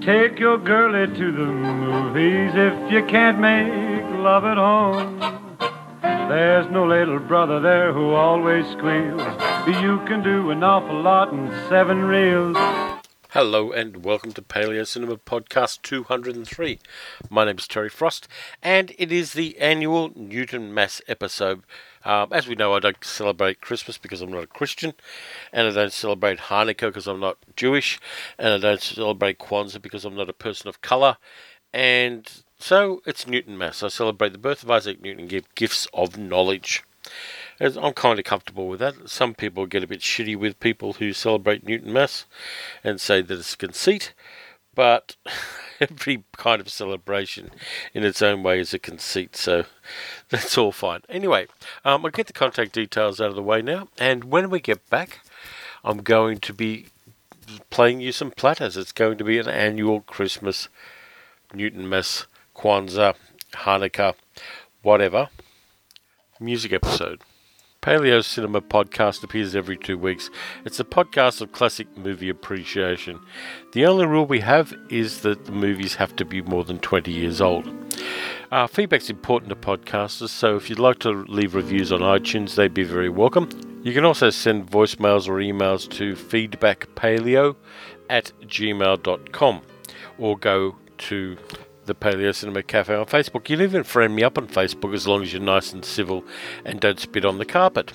Take your girlie to the movies if you can't make love at home. There's no little brother there who always squeals. You can do an awful lot in seven reels. Hello and welcome to Paleo Cinema Podcast 203. My name is Terry Frost, and it is the annual Newton Mass episode. Um, as we know, I don't celebrate Christmas because I'm not a Christian, and I don't celebrate Hanukkah because I'm not Jewish, and I don't celebrate Kwanzaa because I'm not a person of colour, and so it's Newton Mass. I celebrate the birth of Isaac Newton and give gifts of knowledge. I'm kind of comfortable with that. Some people get a bit shitty with people who celebrate Newton Mass and say that it's conceit, but every kind of celebration in its own way is a conceit, so that's all fine. Anyway, um, I'll get the contact details out of the way now, and when we get back, I'm going to be playing you some platters. It's going to be an annual Christmas Newton Mass, Kwanzaa, Hanukkah, whatever music episode. Paleo Cinema podcast appears every two weeks. It's a podcast of classic movie appreciation. The only rule we have is that the movies have to be more than 20 years old. Uh, feedback's important to podcasters, so if you'd like to leave reviews on iTunes, they'd be very welcome. You can also send voicemails or emails to feedbackpaleo at gmail.com or go to the Paleo Cinema Cafe on Facebook. You can even friend me up on Facebook as long as you're nice and civil and don't spit on the carpet.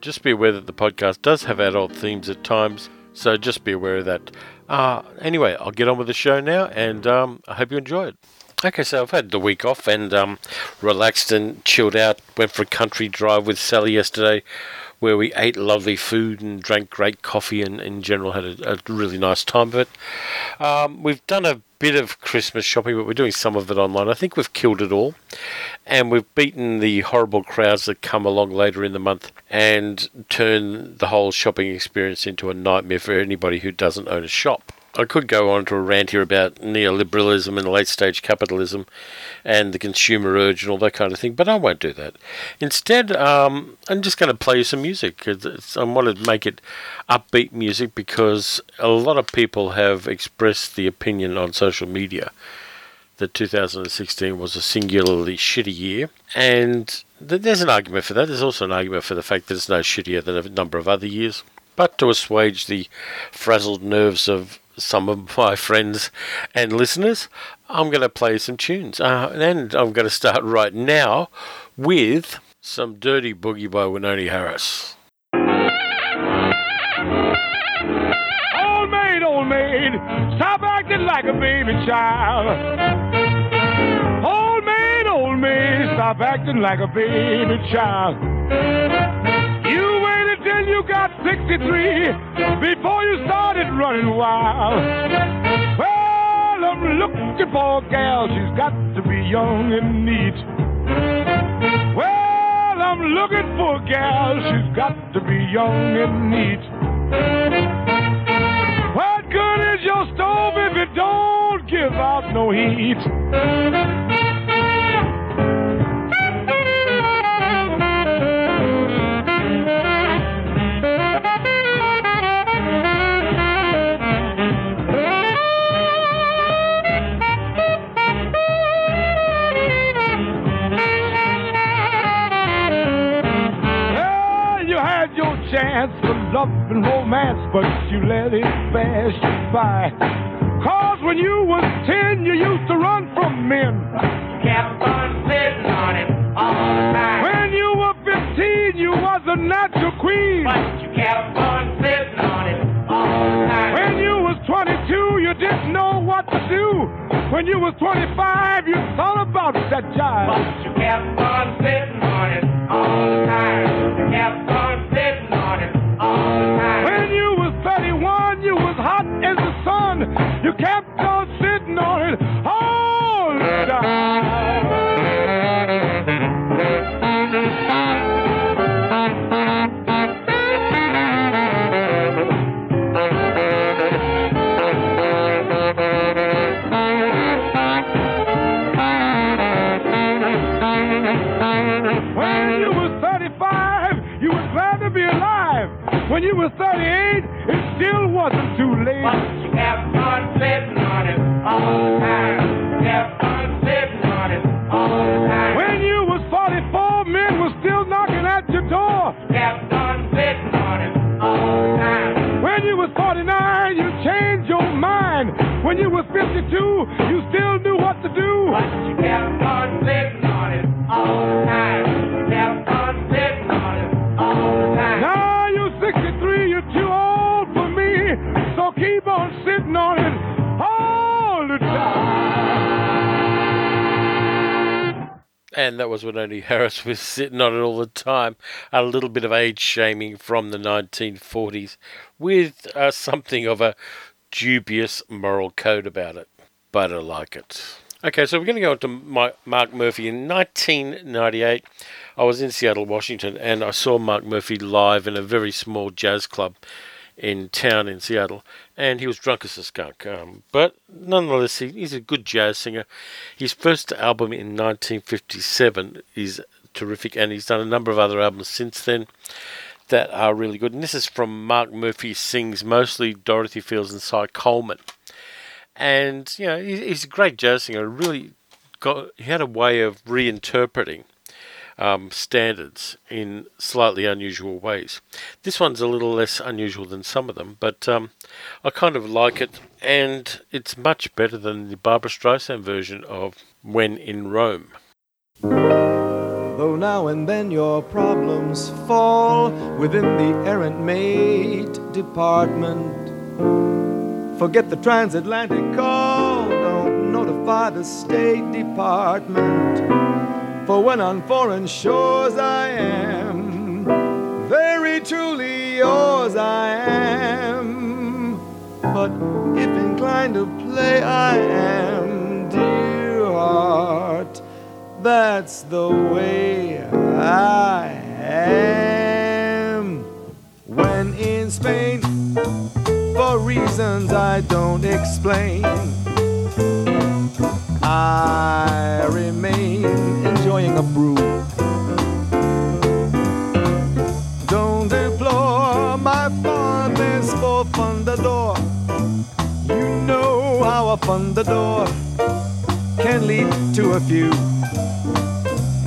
Just be aware that the podcast does have adult themes at times, so just be aware of that. Uh, anyway, I'll get on with the show now, and um, I hope you enjoy it. Okay, so I've had the week off and um, relaxed and chilled out. Went for a country drive with Sally yesterday where we ate lovely food and drank great coffee and in general had a, a really nice time of it. Um, we've done a bit of Christmas shopping, but we're doing some of it online. I think we've killed it all, and we've beaten the horrible crowds that come along later in the month and turn the whole shopping experience into a nightmare for anybody who doesn't own a shop. I could go on to a rant here about neoliberalism and late stage capitalism and the consumer urge and all that kind of thing, but I won't do that. Instead, um, I'm just going to play you some music. I want to make it upbeat music because a lot of people have expressed the opinion on social media that 2016 was a singularly shitty year, and there's an argument for that. There's also an argument for the fact that it's no shittier than a number of other years. But to assuage the frazzled nerves of some of my friends and listeners, I'm going to play some tunes. Uh, and I'm going to start right now with some Dirty Boogie by Wynonie Harris. Old maid, old maid, stop acting like a baby child. Old maid, old maid, stop acting like a baby child you got 63 before you started running wild. Well, I'm looking for a gal, she's got to be young and neat. Well, I'm looking for a gal, she's got to be young and neat. What good is your stove if it don't give out no heat? Chance for love and romance, but you let it pass you by. Cause when you was ten, you used to run from men. You kept on sitting on it all the time. When you were fifteen, you was a natural queen. But you kept on sitting on it all the time. When you was twenty-two, you didn't know what to do. When you was twenty-five, you thought about that jive. But you kept on sitting on it all the time. You kept on sitting when you was 31, you was hot as the sun. You kept on sitting on it all the time. When you were 38, it still wasn't too late. But you kept on sitting on it all the time. Kept on sitting on it all the time. When you was 44, men were still knocking at your door. Kept on sitting on it all the time. When you was 49, you changed your mind. When you was 52, you still knew what to do. But you kept on sitting on it all the time. Kept on sitting on it all the time. Now 63, you're too old for me. So keep on sitting on it all the time. And that was Wynonie Harris was sitting on it all the time. A little bit of age shaming from the 1940s with uh, something of a dubious moral code about it. But I like it. Okay, so we're going to go on to Mi- Mark Murphy. In 1998, I was in Seattle, Washington, and I saw Mark Murphy live in a very small jazz club in town in Seattle, and he was drunk as a skunk. Um, but nonetheless, he, he's a good jazz singer. His first album in 1957 is terrific, and he's done a number of other albums since then that are really good. And this is from Mark Murphy Sings, mostly Dorothy Fields and Cy Coleman. And, you know, he- he's a great jazz singer. Really got, he had a way of reinterpreting um, standards in slightly unusual ways. This one's a little less unusual than some of them, but um, I kind of like it, and it's much better than the Barbra Streisand version of When in Rome. Though now and then your problems fall within the errant maid department. Forget the transatlantic call, don't notify the State Department. For when on foreign shores I am, very truly yours I am. But if inclined to play, I am, dear heart. That's the way I am. Reasons I don't explain, I remain enjoying a brew. Don't deplore my fondness for Fundador. You know how a Fundador can lead to a few.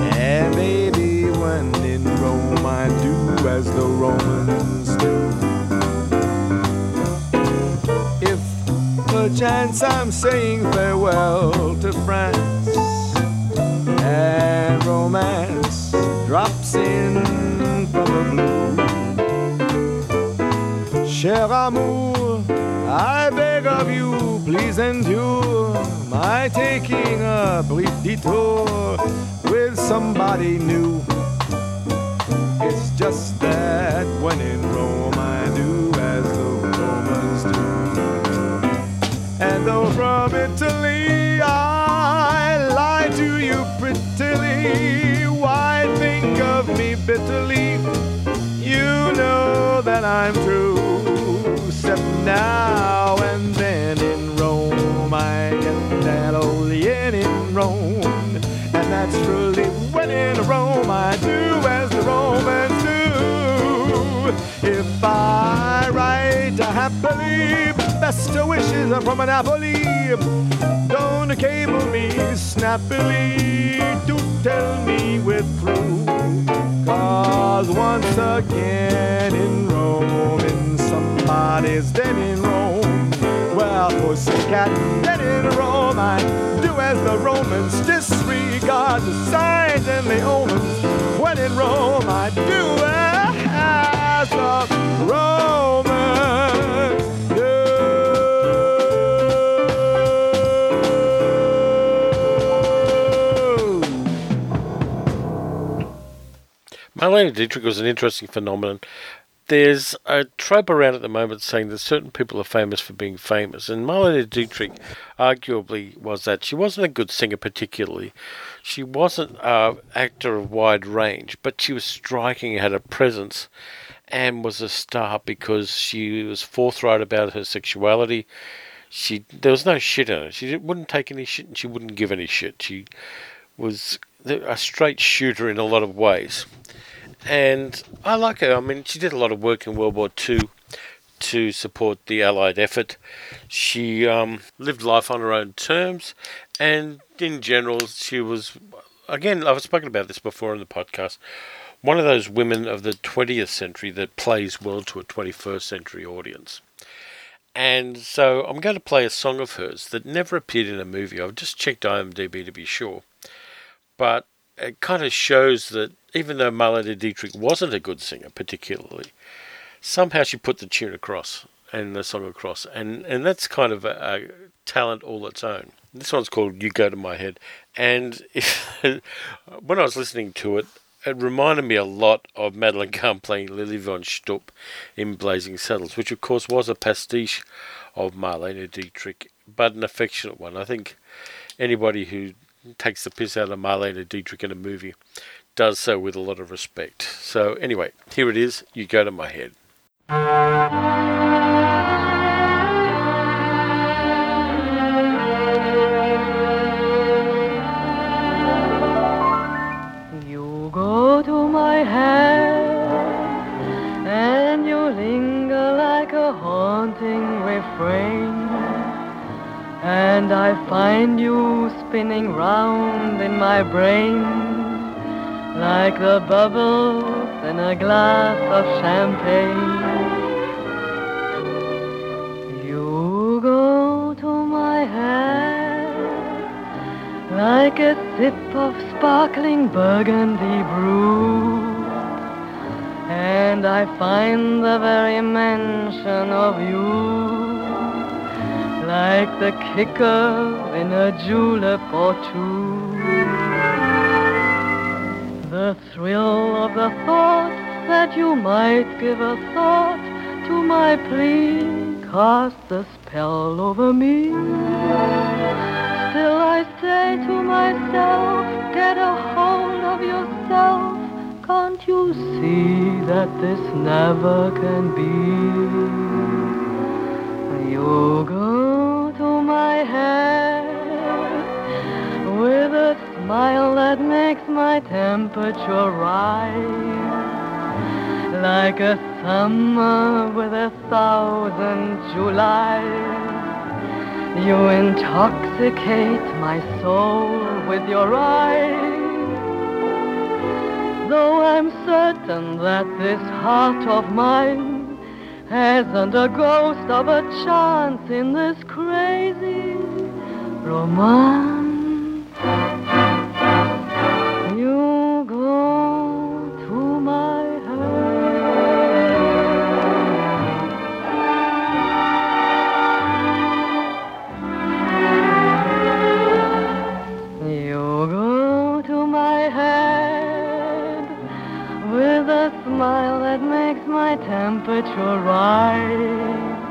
And baby, when in Rome, I do as the Romans do. Perchance I'm saying farewell to France, and romance drops in from the blue. Cher amour, I beg of you, please endure my taking a brief detour with somebody new. It's just that when in Rome, Italy I lie to you prettily, why think of me bitterly? You know that I'm true. Except now and then in Rome, I get that old yen in Rome. And that's truly when in Rome, I do as the Romans do. If I write happily, best wishes are from Napoli. Don't cable me snappily to tell me we're through. Cause once again in Rome, in somebody's dead in Rome. Well, pussycat, dead in Rome, I do as the Romans disregard the signs and the omens. When in Rome, I do as the Romans Marlene Dietrich was an interesting phenomenon. There's a trope around at the moment saying that certain people are famous for being famous, and Marlene Dietrich arguably was that. She wasn't a good singer particularly. She wasn't an actor of wide range, but she was striking, had a presence, and was a star because she was forthright about her sexuality. She there was no shit in her. She wouldn't take any shit, and she wouldn't give any shit. She was a straight shooter in a lot of ways and I like her. I mean, she did a lot of work in World War II to support the Allied effort. She um, lived life on her own terms, and in general, she was again. I've spoken about this before in the podcast. One of those women of the 20th century that plays well to a 21st century audience. And so I'm going to play a song of hers that never appeared in a movie. I've just checked IMDb to be sure. But it kind of shows that even though Marlene Dietrich wasn't a good singer, particularly, somehow she put the tune across and the song across. And, and that's kind of a, a talent all its own. This one's called You Go to My Head. And if, when I was listening to it, it reminded me a lot of Madeline Kahn playing Lily von Shtupp in Blazing Saddles, which of course was a pastiche of Marlene Dietrich, but an affectionate one. I think anybody who takes the piss out of Marlene Dietrich in a movie does so with a lot of respect. So anyway, here it is. You go to my head. And I find you spinning round in my brain like the bubbles in a glass of champagne. You go to my head like a sip of sparkling burgundy brew. And I find the very mention of you like the kicker in a julep or two. The thrill of the thought that you might give a thought to my plea casts a spell over me. Still I say to myself, get a hold of yourself. Can't you see that this never can be? To my head with a smile that makes my temperature rise like a summer with a thousand Julys. You intoxicate my soul with your eyes. Though I'm certain that this heart of mine hasn't a ghost of a chance in this crazy romance. Temperature rise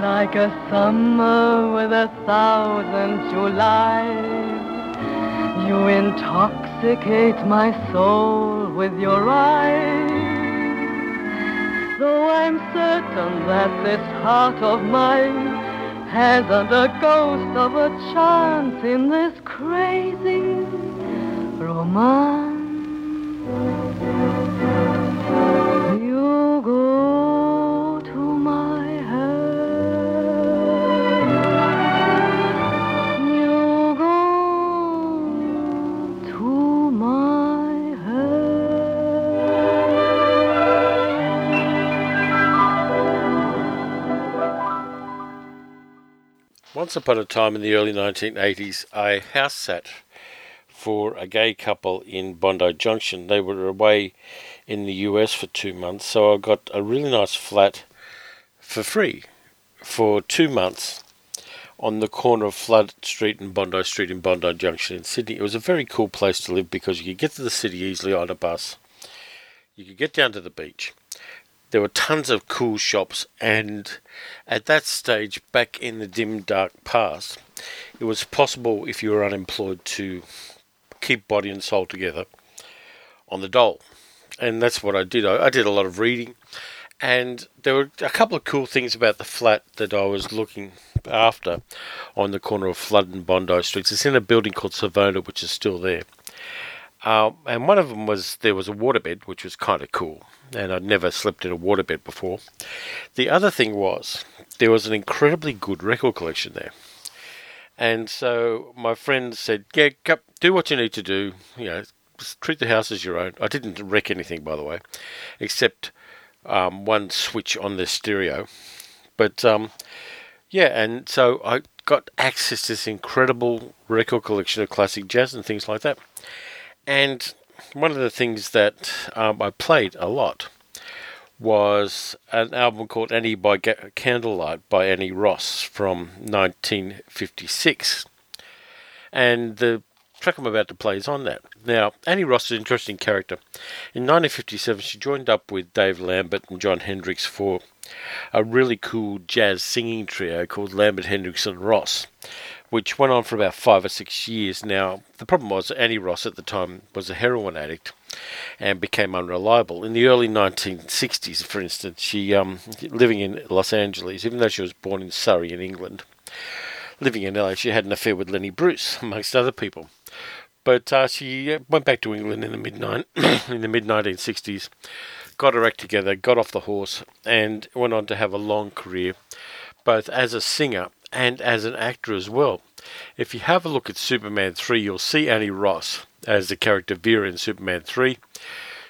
like a summer with a thousand Julys. You intoxicate my soul with your eyes. Though I'm certain that this heart of mine hasn't a ghost of a chance in this crazy romance. Once upon a time in the early 1980s, I house sat for a gay couple in Bondi Junction. They were away in the US for two months, so I got a really nice flat for free for two months on the corner of Flood Street and Bondi Street in Bondi Junction in Sydney. It was a very cool place to live because you could get to the city easily on a bus. You could get down to the beach. There were tons of cool shops, and at that stage, back in the dim, dark past, it was possible if you were unemployed to keep body and soul together on the dole. And that's what I did. I, I did a lot of reading, and there were a couple of cool things about the flat that I was looking after on the corner of Flood and Bondi Streets. It's in a building called Savona, which is still there. Um, and one of them was there was a waterbed, which was kind of cool, and I'd never slept in a waterbed before. The other thing was there was an incredibly good record collection there, and so my friend said, "Yeah, do what you need to do. You know, treat the house as your own." I didn't wreck anything, by the way, except um, one switch on the stereo. But um, yeah, and so I got access to this incredible record collection of classic jazz and things like that. And one of the things that um, I played a lot was an album called Annie by Ga- Candlelight by Annie Ross from 1956. And the track I'm about to play is on that. Now, Annie Ross is an interesting character. In 1957, she joined up with Dave Lambert and Jon Hendricks for a really cool jazz singing trio called Lambert, Hendricks, and Ross, which went on for about five or six years. Now, the problem was Annie Ross at the time was a heroin addict and became unreliable. In the early 1960s, for instance, she um, living in Los Angeles, even though she was born in Surrey in England, living in LA, she had an affair with Lenny Bruce, amongst other people. But uh, she uh, went back to England in the mid in the mid 1960s, got her act together, got off the horse, and went on to have a long career, both as a singer and as an actor as well. If you have a look at Superman 3, you'll see Annie Ross as the character Vera in Superman 3.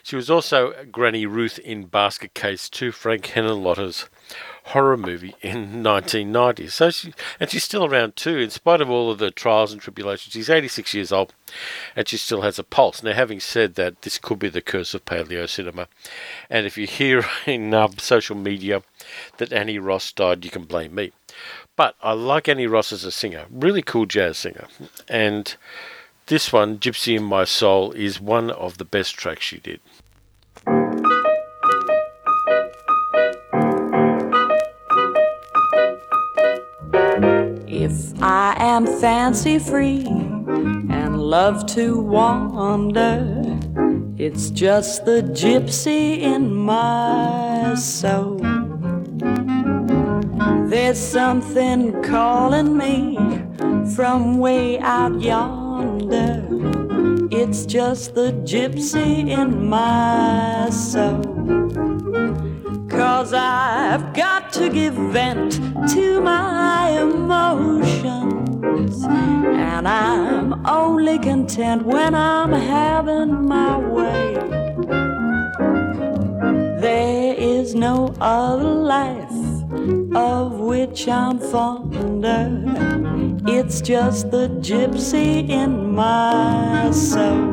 She was also Granny Ruth in Basket Case 2, Frank Henenlotter's horror movie in 1990. So she, and she's still around too, in spite of all of the trials and tribulations. She's 86 years old, and she still has a pulse. Now, having said that, this could be the curse of paleo cinema. And if you hear in uh, social media that Annie Ross died, you can blame me. But I like Annie Ross as a singer, really cool jazz singer, and this one, Gypsy in My Soul, is one of the best tracks she did. If I am fancy free and love to wander, it's just the gypsy in my soul. There's something calling me from way out yonder. It's just the gypsy in my soul. Cause I've got to give vent to my emotions. And I'm only content when I'm having my way. There is no other life of which I'm fonder. It's just the gypsy in my soul.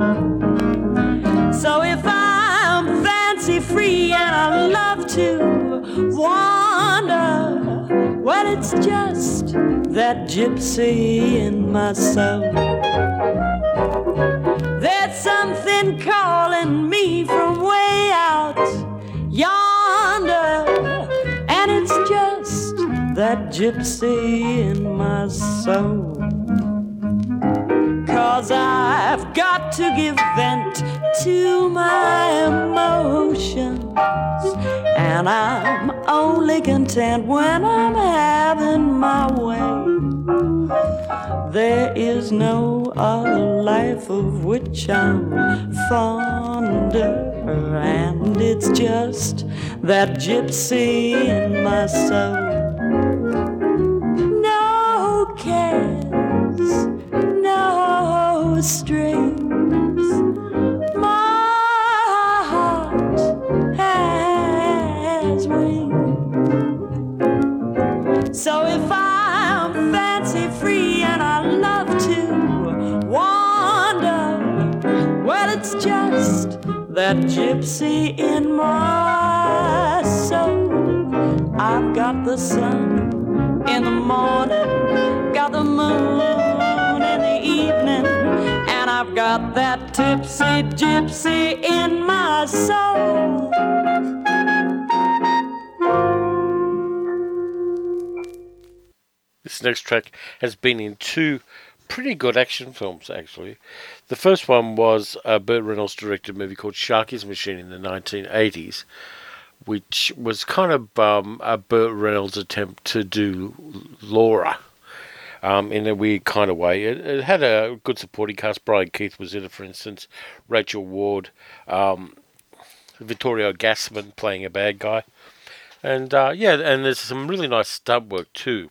So if I'm fancy free and I love to wander, well, it's just that gypsy in my soul. There's something calling me from way out yonder, that gypsy in my soul. Cause I've got to give vent to my emotions. And I'm only content when I'm having my way. There is no other life of which I'm fonder. And it's just that gypsy in my soul. Strings. My heart has wings. So if I'm fancy free and I love to wander, well, it's just that gypsy in my soul. I've got the sun in the morning, got the moon I've got that tipsy gypsy in my soul. This next track has been in two pretty good action films, actually. The first one was a Burt Reynolds directed movie called Sharky's Machine in the 1980s, which was kind of um, a Burt Reynolds attempt to do Laura. Um, in a weird kind of way. It, it, had a good supporting cast. Brian Keith was in it, for instance. Rachel Ward, um, Vittorio Gassman playing a bad guy. And uh, yeah, and there's some really nice stunt work too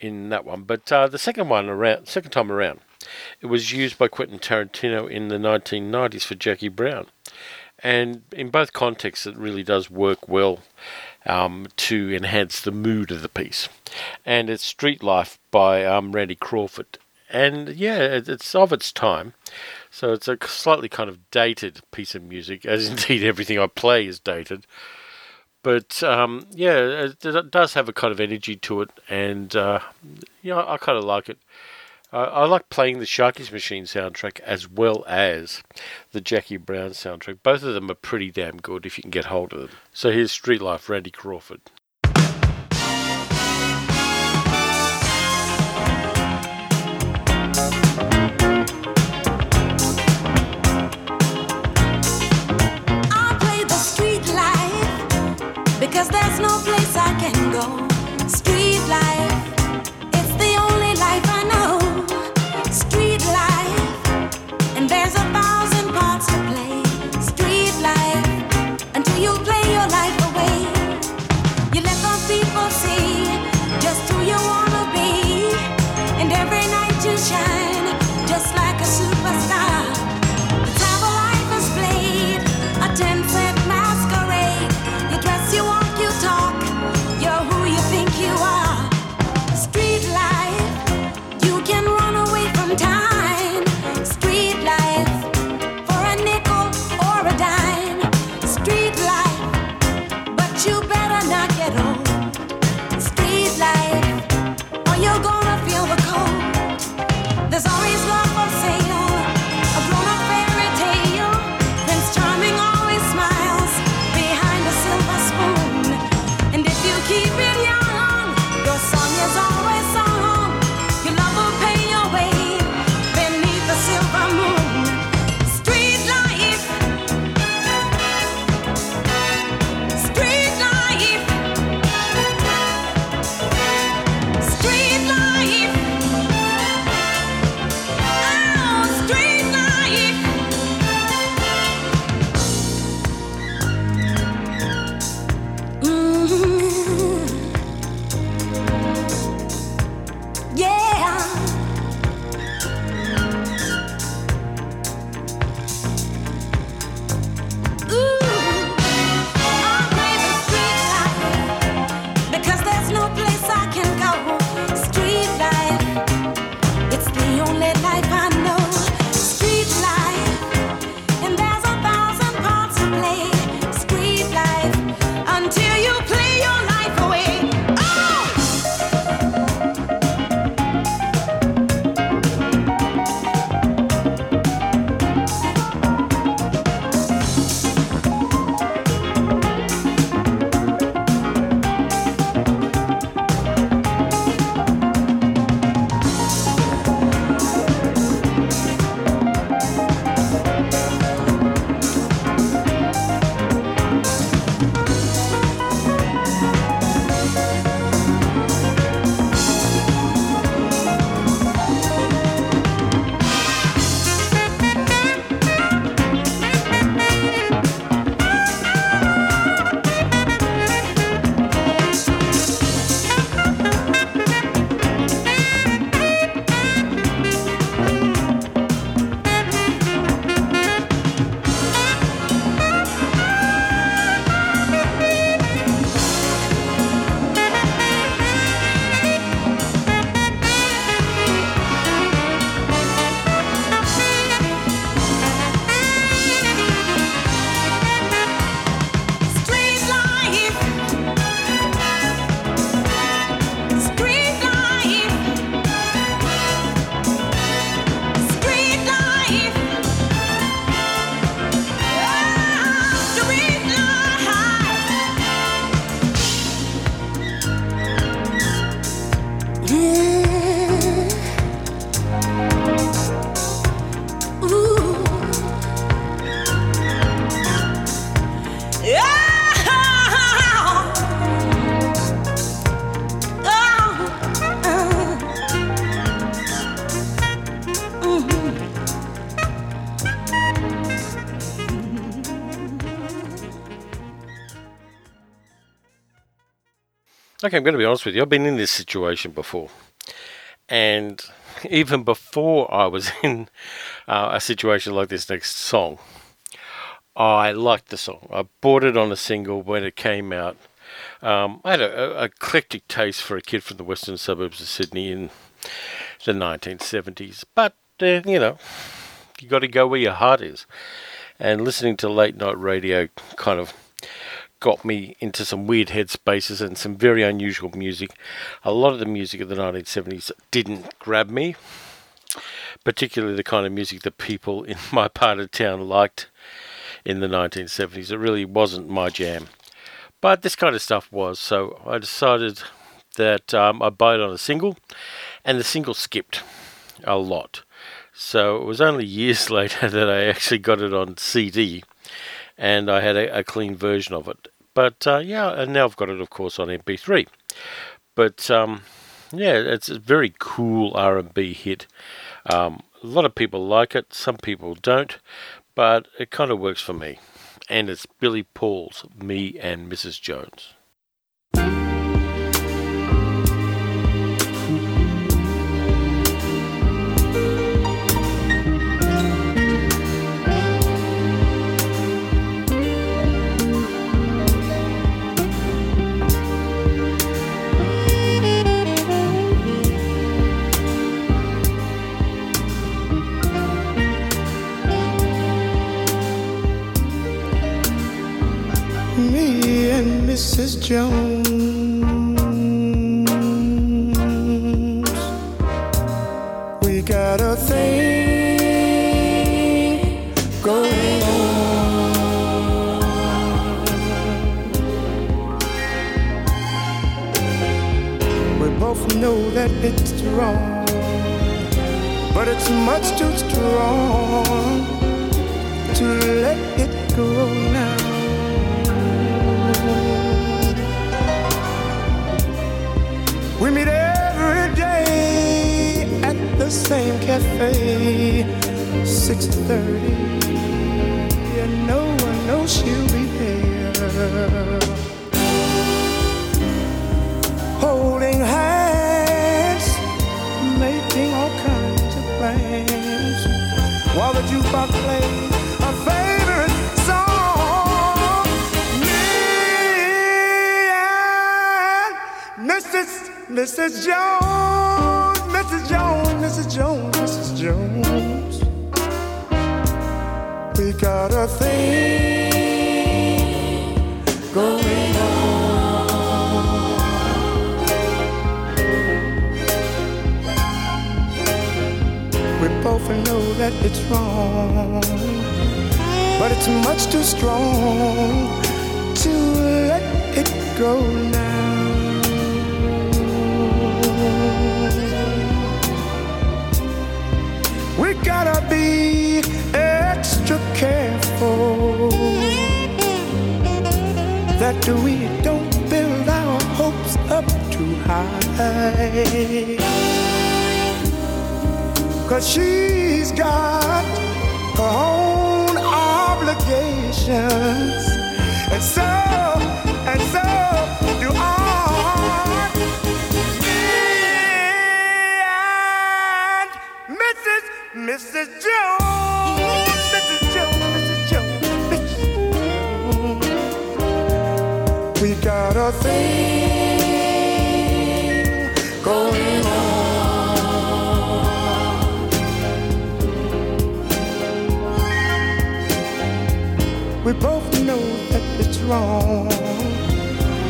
in that one. But uh, the second one around, second time around, it was used by Quentin Tarantino in the 1990s for Jackie Brown, and in both contexts, it really does work well. Um, to enhance the mood of the piece. And it's Street Life by um, Randy Crawford. And yeah, it's of its time. So it's a slightly kind of dated piece of music, as indeed everything I play is dated. But um, yeah, it, does have a kind of energy to it, and uh, yeah, I, I kind of like it. I I like playing the Sharky's Machine soundtrack as well as the Jackie Brown soundtrack. Both of them are pretty damn good if you can get hold of them. So here's Street Life, Randy Crawford. Okay, I'm going to be honest with you. I've been in this situation before. And even before I was in uh, a situation like this next song, I liked the song. I bought it on a single when it came out. Um, I had a, a eclectic taste for a kid from the western suburbs of Sydney in the 1970s, but uh, you know, you got to go where your heart is. And listening to late night radio kind of got me into some weird headspaces and some very unusual music. A lot of the music of the 1970s didn't grab me, particularly the kind of music that people in my part of town liked in the 1970s. It really wasn't my jam. But this kind of stuff was, so I decided that um, buy it on a single, and the single skipped a lot. So it was only years later that I actually got it on CD, and I had a, a clean version of it. But uh, yeah, and now I've got it, of course, on MP3. But um, yeah, it's a very cool R&B hit. Um, a lot of people like it, some people don't, but it kind of works for me. And it's Billy Paul's Me and Mrs. Jones. Mrs. Jones. We got a thing going on. We both know that it's wrong, but it's much too strong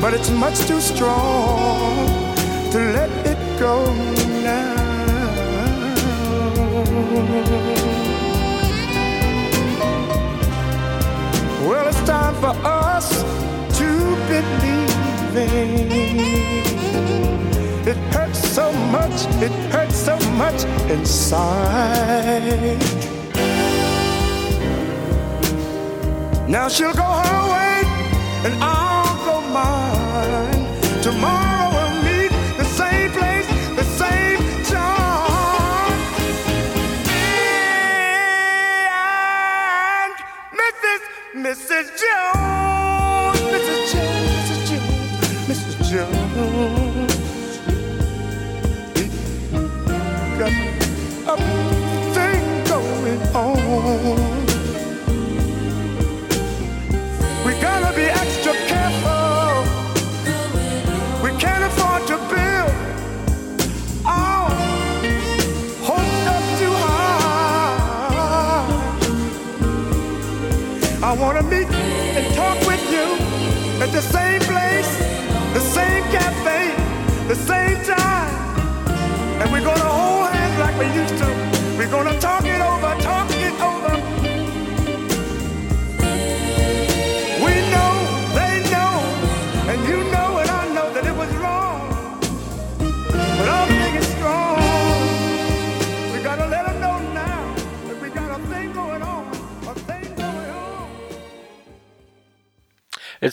but it's much too strong to let it go now. Well, it's time for us to believe It hurts so much, it hurts so much inside. Now she'll go her way, and I'll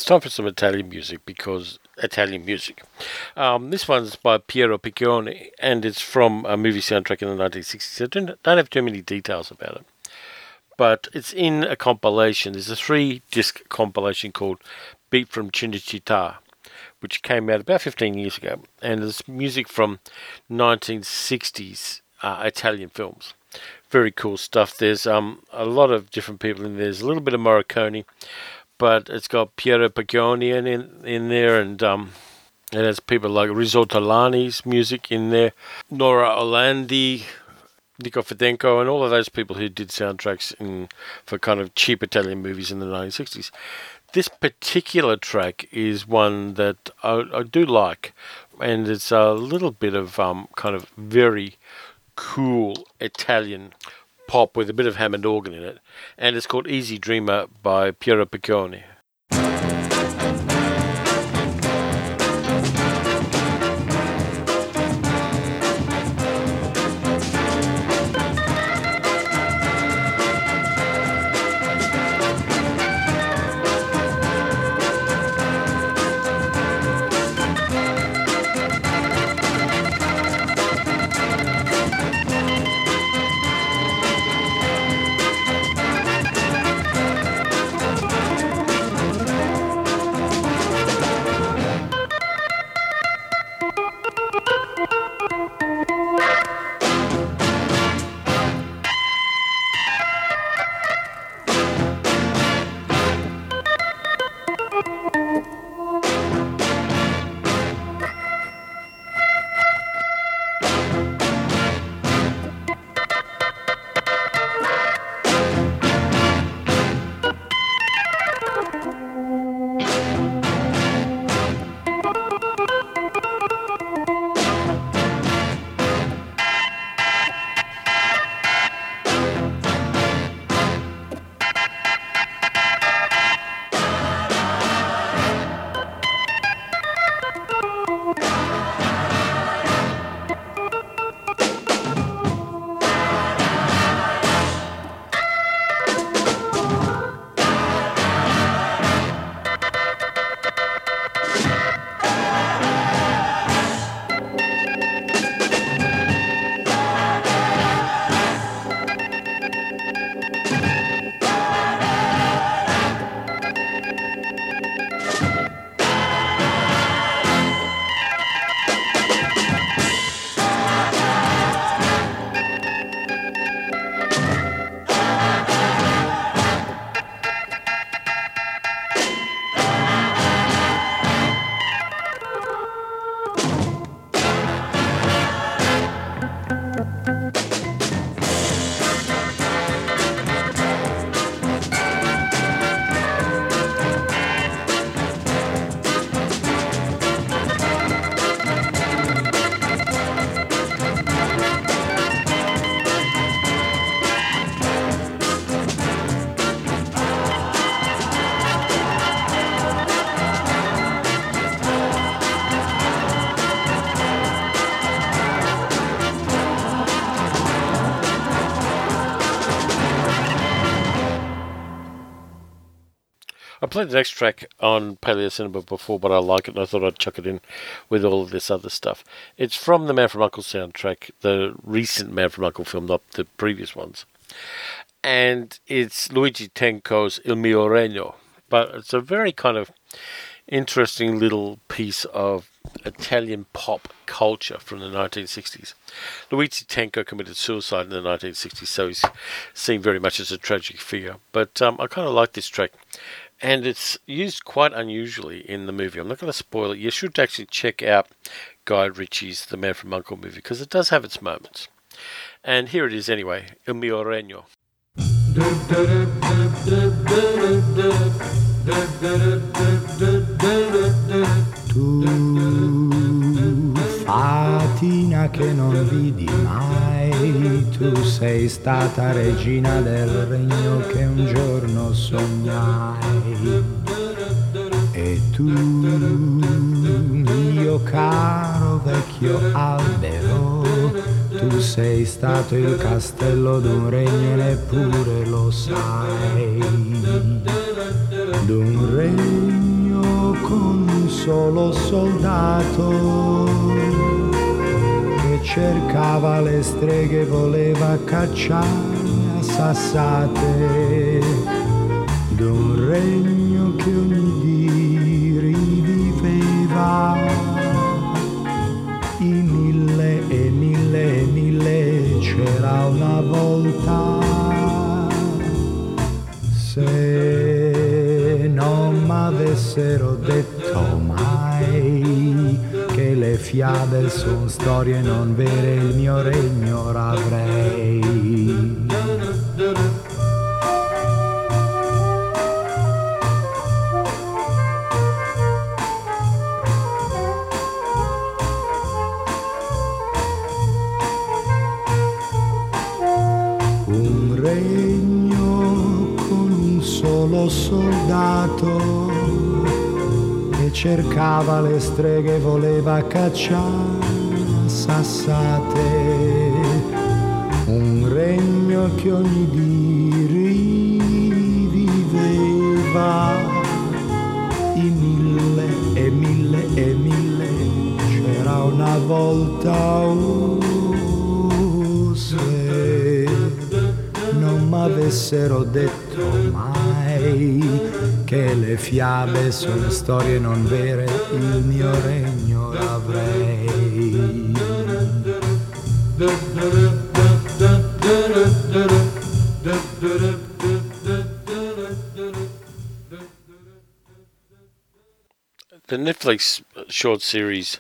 It's time for some Italian music because Italian music. Um, this one's by Piero Piccioni and it's from a movie soundtrack in the 1960s. I don't, don't have too many details about it, but it's in a compilation. There's a three disc compilation called Beat from Cinecittà, which came out about 15 years ago, and it's music from 1960s uh, Italian films. Very cool stuff. There's um, a lot of different people in there. There's a little bit of Morricone, but it's got Piero Pagani in, in there, and um, it has people like Riz Ortolani's music in there, Nora Orlandi, Nico Fidenko, and all of those people who did soundtracks in, for kind of cheap Italian movies in the 1960s. This particular track is one that I, I do like, and it's a little bit of um, kind of very cool Italian pop with a bit of Hammond organ in it, and it's called Easy Dreamer by Piero Piccioni. Played the next track on Paleo Cinema before, but I like it and I thought I'd chuck it in with all of this other stuff. It's from the Man from Uncle soundtrack, the recent Man from Uncle film, not the previous ones. And it's Luigi Tenco's Il mio regno. But it's a very kind of interesting little piece of Italian pop culture from the 1960s. Luigi Tenco committed suicide in the 1960s, so he's seen very much as a tragic figure. But um, I kind of like this track, and it's used quite unusually in the movie. I'm not going to spoil it. You should actually check out Guy Ritchie's The Man from Uncle movie because it does have its moments. And here it is anyway, Il mio regno. Fatina che non vidi mai, tu sei stata regina del regno che un giorno sognai. E tu, mio caro vecchio albero, tu sei stato il castello d'un regno neppure lo sai. D'un regno con un solo soldato cercava le streghe, voleva cacciare a sassate. D'un regno che ogni dì riviveva i mille e mille e mille c'era una volta se non m'avessero detto le fiabe sono storie non vere il mio regno l'avrei un regno con un solo soldato cercava le streghe, voleva cacciare sassate. Un regno che ogni dì riviveva i mille e mille e mille. C'era una volta oh, se non m'avessero detto che le fiabe sono storie non vere, il mio regno l'avrei. The Netflix short series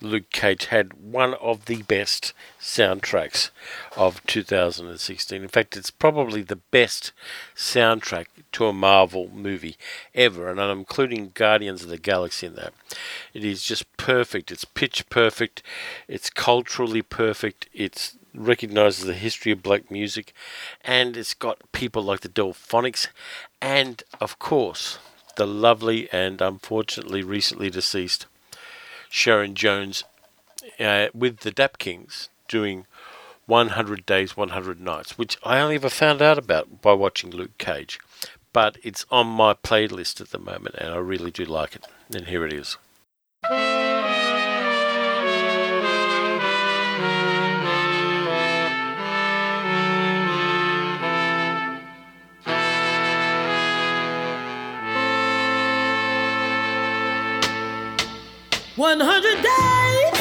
Luke Cage had one of the best soundtracks of 2016. In fact, it's probably the best soundtrack to a Marvel movie ever, and I'm including Guardians of the Galaxy in that. It is just perfect. It's pitch perfect. It's culturally perfect. It's recognizes the history of black music, and it's got people like the Delphonics, and of course the lovely and unfortunately recently deceased Sharon Jones uh, with the Dap Kings doing 100 Days, 100 Nights, which I only ever found out about by watching Luke Cage. But it's on my playlist at the moment, and I really do like it. And here it is. One hundred days,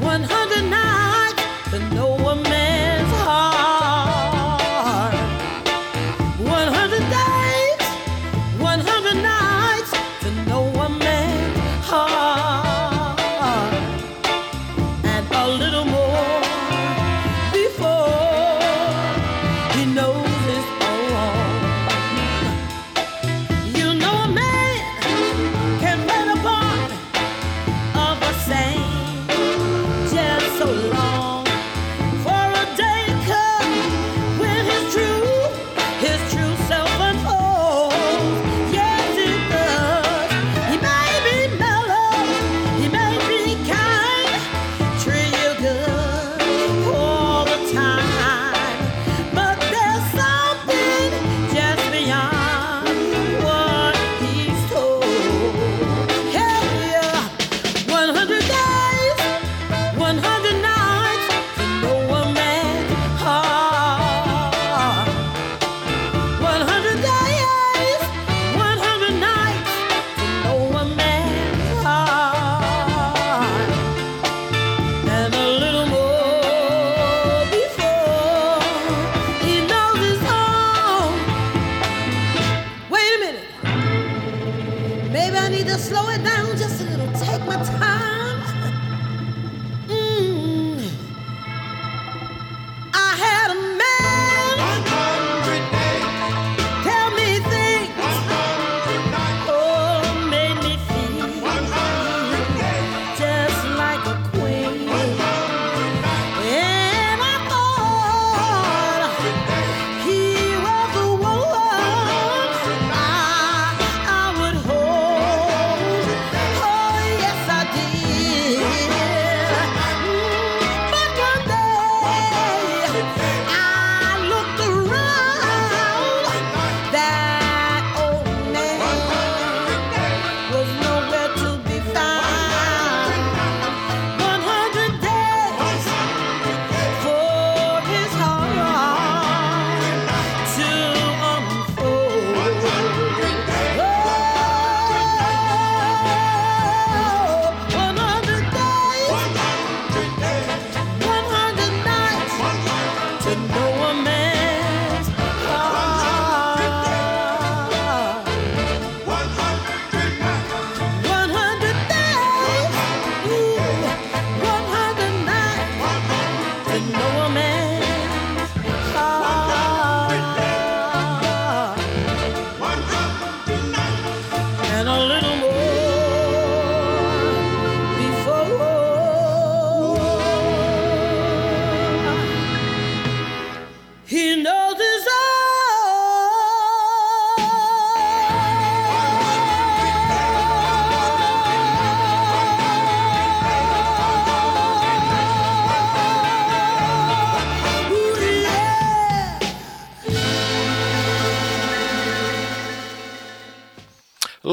one hundred nights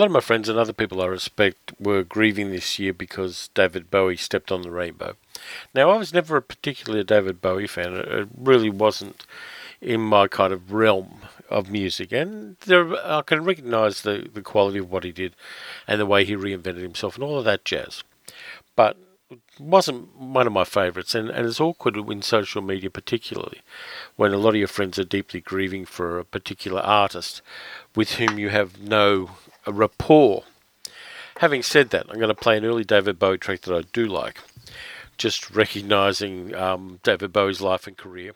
lot of my friends and other people I respect were grieving this year because David Bowie stepped on the rainbow. Now, I was never a David Bowie fan. It it really wasn't in my kind of realm of music, and there, I can recognise the, the quality of what he did and the way he reinvented himself and all of that jazz. But it wasn't one of my favourites, and, and it's awkward in social media, particularly when a lot of your friends are deeply grieving for a particular artist with whom you have no uh, rapport. Having said that, I'm going to play an early David Bowie track that I do like, just recognising um, David Bowie's life and career,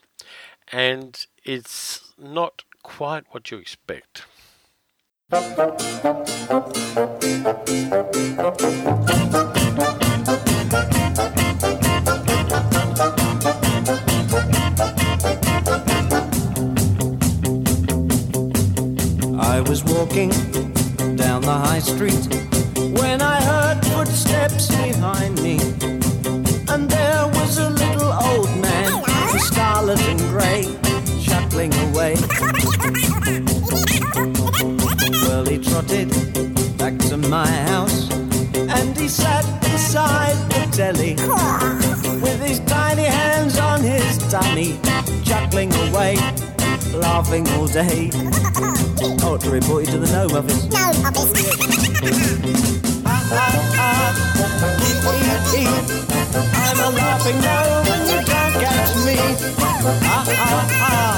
and it's not quite what you expect. I was walking the high street when I heard footsteps behind me. And there was a little old man, scarlet and grey, chuckling away. Well, he trotted back to my house and he sat beside the telly with his tiny hands on his tummy, chuckling away, laughing all day. Oh, to report you to the Gnome Office. Gnome Office. ah, ah, ah. I'm a laughing gnome and you can't catch me. Ah, ah, ah.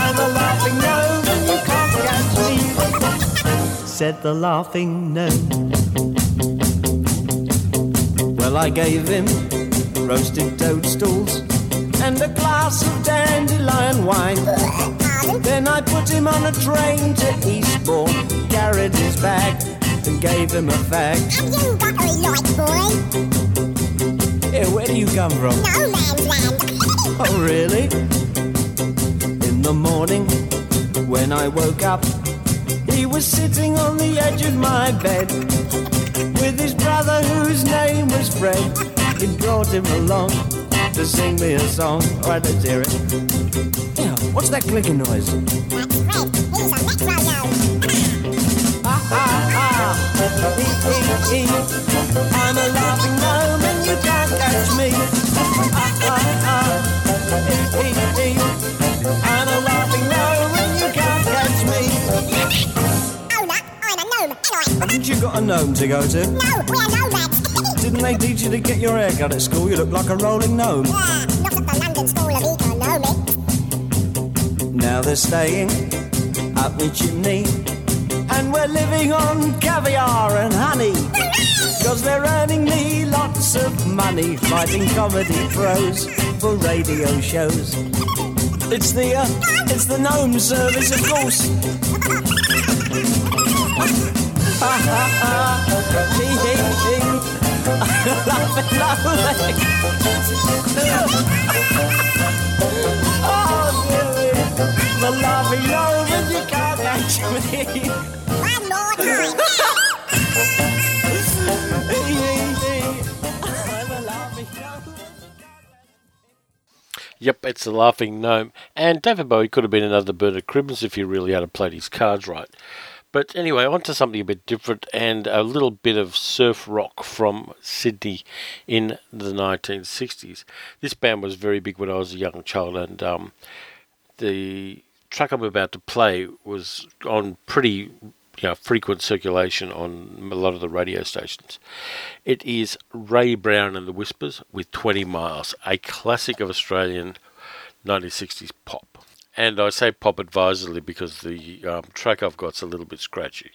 I'm a laughing gnome and you can't catch me. Said the laughing gnome. Well, I gave him roasted toadstools and a glass of dandelion wine. Then I put him on a train to Eastbourne, carried his bag, and gave him a fag. You got a light, boy. Hey, where do you come from? No man's land. Oh, really? In the morning, when I woke up, he was sitting on the edge of my bed with his brother, whose name was Fred. He brought him along to sing me a song. All right, let's hear it. Yeah, what's that clicking noise? That's Fred. He's a metro. Ah, ah, ah. I'm a laughing gnome and you can't catch me. Ah, ah, ah. I'm a laughing gnome and you can't catch me. Oh, look, I'm a gnome. Anyway. Haven't you got a gnome to go to? No, we're nomads. Didn't they teach you to get your hair cut at school? You look like a rolling gnome. yeah, not at the London School of Economics. Now they're staying up the chimney. And we're living on caviar and honey. Cause they're earning me lots of money fighting comedy pros for radio shows. It's the, uh, it's the gnome service, of course. Ha ha ha, Oh, you can't me. Yep, it's the Laughing Gnome. And David Bowie could have been another Bernard Cribbins if he really had played his cards right. But anyway, on to something a bit different and a little bit of surf rock from Sydney in the 1960s. This band was very big when I was a young child, and um, the track I'm about to play was on pretty you know, frequent circulation on a lot of the radio stations. It is Ray Brown and the Whispers with 20 Miles, a classic of Australian 1960s pop. And I say pop advisedly because the um, track I've got's a little bit scratchy.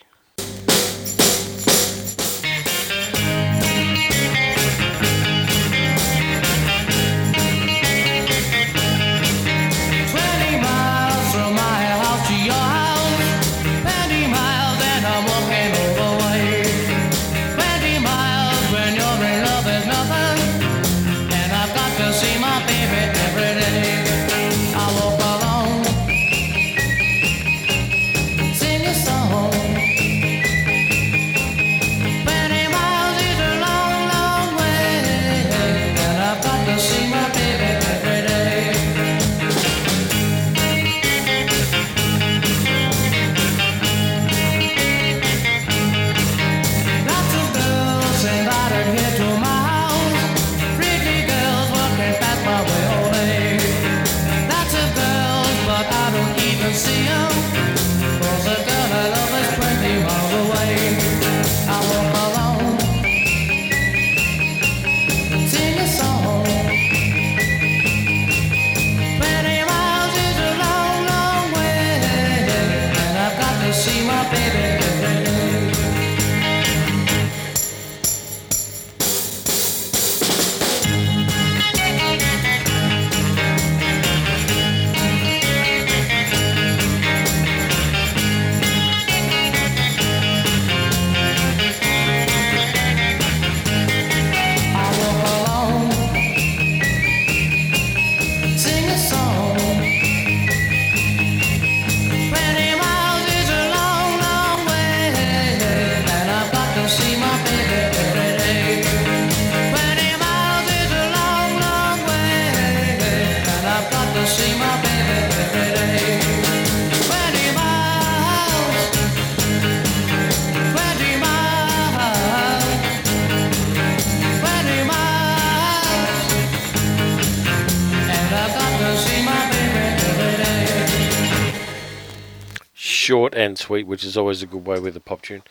Short and sweet, which is always a good way with a pop tune.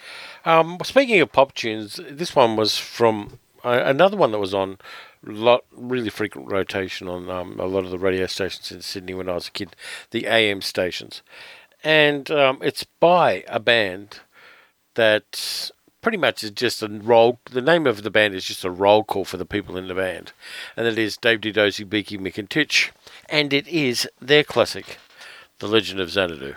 Um, speaking of pop tunes, this one was from uh, another one that was on lot really frequent rotation on um, a lot of the radio stations in Sydney when I was a kid, the AM stations, and um, it's by a band that pretty much is just a roll. The name of the band is just a roll call for the people in the band, and it is Dave Dozy, Beaky, Mick, and Titch, and it is their classic, The Legend of Xanadu.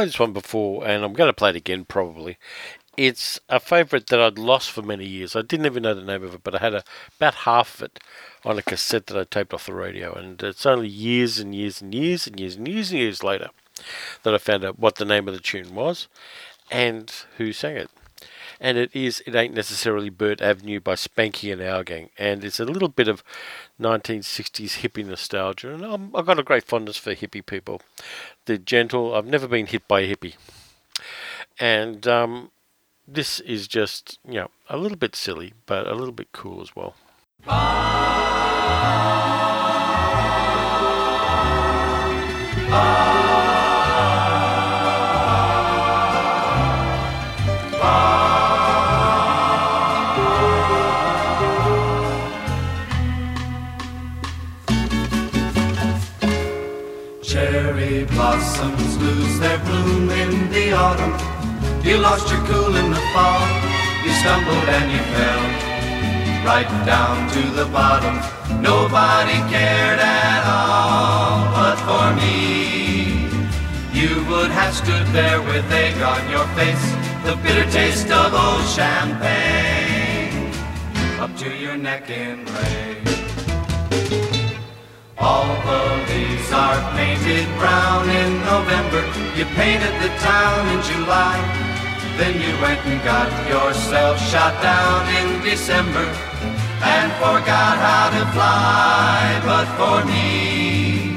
Played this one before, and I'm going to play it again probably. It's a favourite that I'd lost for many years. I didn't even know the name of it, but I had a, about half of it on a cassette that I taped off the radio, and it's only years and years and years and years and years and years later that I found out what the name of the tune was and who sang it. And it is It Ain't Necessarily Byrd Avenue by Spanky and Our Gang. And it's a little bit of 1960s hippie nostalgia. And I'm, I've got a great fondness for hippie people. They're gentle. I've never been hit by a hippie. And um, this is just, you know, a little bit silly, but a little bit cool as well. Cherry You lost your cool in the fall. You stumbled and you fell right down to the bottom. Nobody cared at all but for me. You would have stood there with egg on your face, the bitter taste of old champagne up to your neck in rain. All the leaves are painted brown in November. You painted the town in July. Then you went and got yourself shot down in December and forgot how to fly. But for me,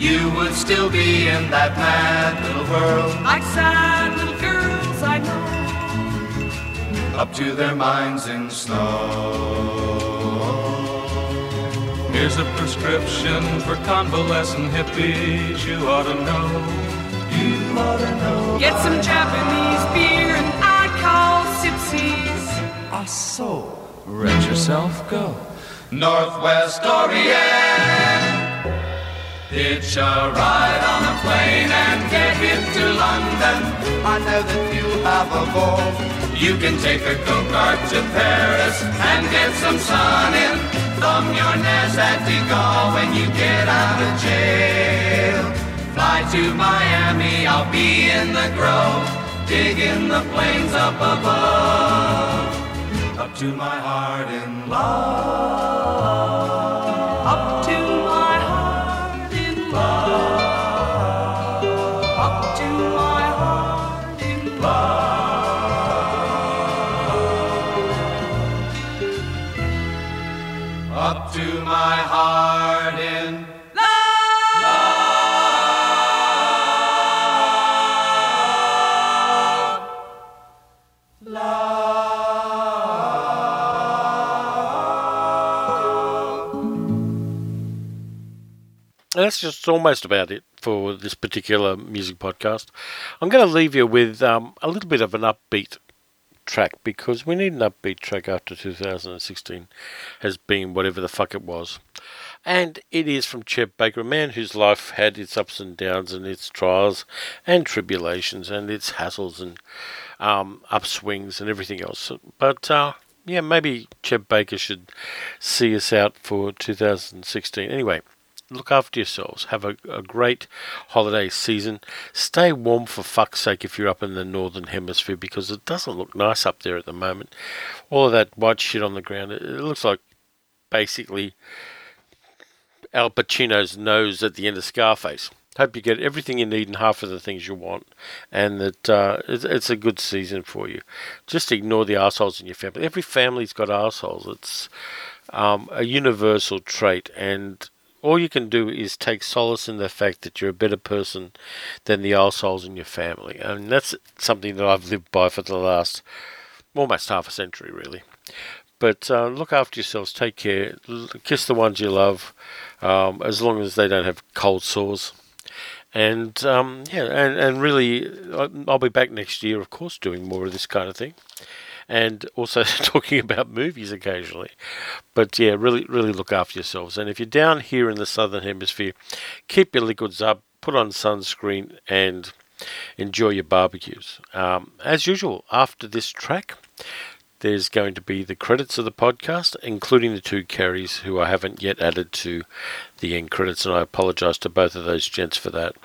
you would still be in that mad little world. Like sad little girls I know. up to their minds in snow. Here's a prescription for convalescent hippies you ought to know. You ought to know. Get some Japanese beer So. Let yourself go. Northwest Orient. Hitch a ride on a plane and get into London. I know that you have a ball. You can take a go-kart to Paris and get some sun in. Thumb your nest at De Gaulle when you get out of jail. Fly to Miami, I'll be in the grove, digging the plains up above up to my heart in love. That's just almost about it for this particular music podcast. I'm going to leave you with um, a little bit of an upbeat track because we need an upbeat track after 2016 has been whatever the fuck it was. And it is from Chet Baker, a man whose life had its ups and downs and its trials and tribulations and its hassles and um, upswings and everything else. But uh, yeah, maybe Chet Baker should see us out for 2016. Anyway, look after yourselves. Have a, a, great holiday season. Stay warm for fuck's sake if you're up in the northern hemisphere because it doesn't look nice up there at the moment. All of that white shit on the ground, it, it looks like basically Al Pacino's nose at the end of Scarface. Hope you get everything you need and half of the things you want, and that uh, it's, it's a good season for you. Just ignore the assholes in your family. Every family's got assholes. It's um, a universal trait, and all you can do is take solace in the fact that you're a better person than the old souls in your family, and that's something that I've lived by for the last almost half a century, really. But uh, look after yourselves. Take care. Kiss the ones you love, um, as long as they don't have cold sores. And um, yeah, and, and really, I'll be back next year, of course, doing more of this kind of thing, and also talking about movies occasionally. But yeah, really, really look after yourselves. And if you're down here in the southern hemisphere, keep your liquids up, put on sunscreen, and enjoy your barbecues. Um, as usual, after this track, there's going to be the credits of the podcast, including the two carries who I haven't yet added to the end credits, and I apologise to both of those gents for that.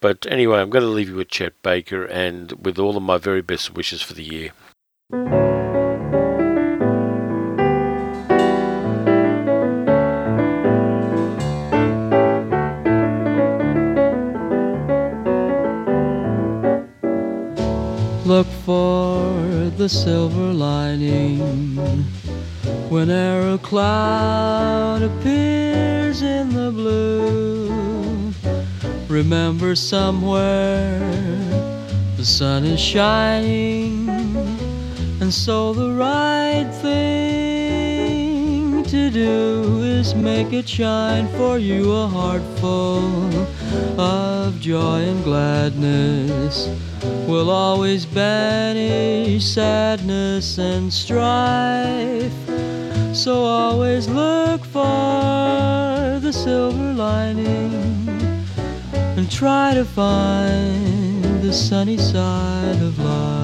But anyway, I'm going to leave you with Chet Baker and with all of my very best wishes for the year. Look for the silver lining whene'er a cloud appears in the blue. Remember somewhere the sun is shining, and so the right thing to do is make it shine for you a heart full of joy and gladness will always banish sadness and strife. So always look for the silver lining and try to find the sunny side of life.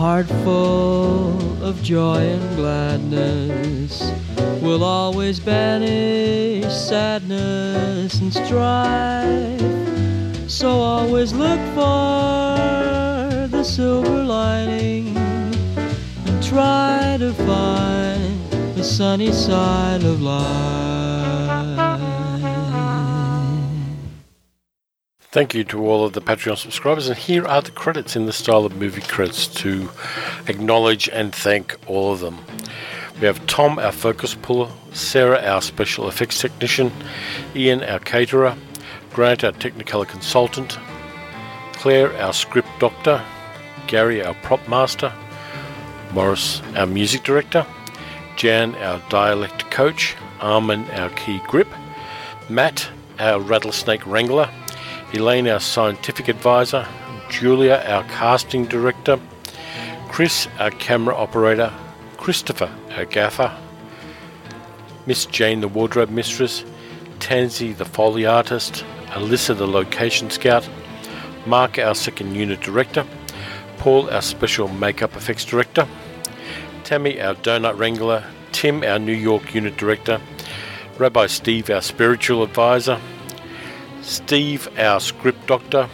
Heart full of joy and gladness will always banish sadness and strife. So always look for the silver lining and try to find the sunny side of life. Thank you to all of the Patreon subscribers, and here are the credits in the style of movie credits to acknowledge and thank all of them. We have Tom, our focus puller, Sarah, our special effects technician, Ian, our caterer, Grant, our technicolor consultant, Claire, our script doctor, Gary, our prop master, Morris, our music director, Jan, our dialect coach, Armin, our key grip, Matt, our rattlesnake wrangler, Elaine, our scientific advisor, Julia, our casting director, Chris, our camera operator, Christopher, our gaffer, Miss Jane, the wardrobe mistress, Tansy, the foley artist, Alyssa, the location scout, Mark, our second unit director, Paul, our special makeup effects director, Tammy, our donut wrangler, Tim, our New York unit director, Rabbi Steve, our spiritual advisor, Steve, our script doctor,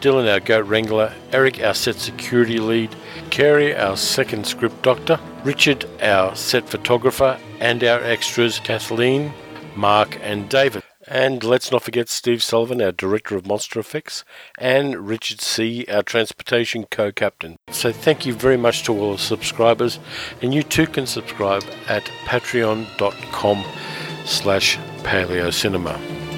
Dylan, our goat wrangler, Eric, our set security lead, Carey, our second script doctor, Richard, our set photographer, and our extras, Kathleen, Mark, and David. And let's not forget Steve Sullivan, our Director of Monster Effects, and Richard C., our Transportation Co Captain. So thank you very much to all the subscribers, and you too can subscribe at patreon.com slash paleocinema.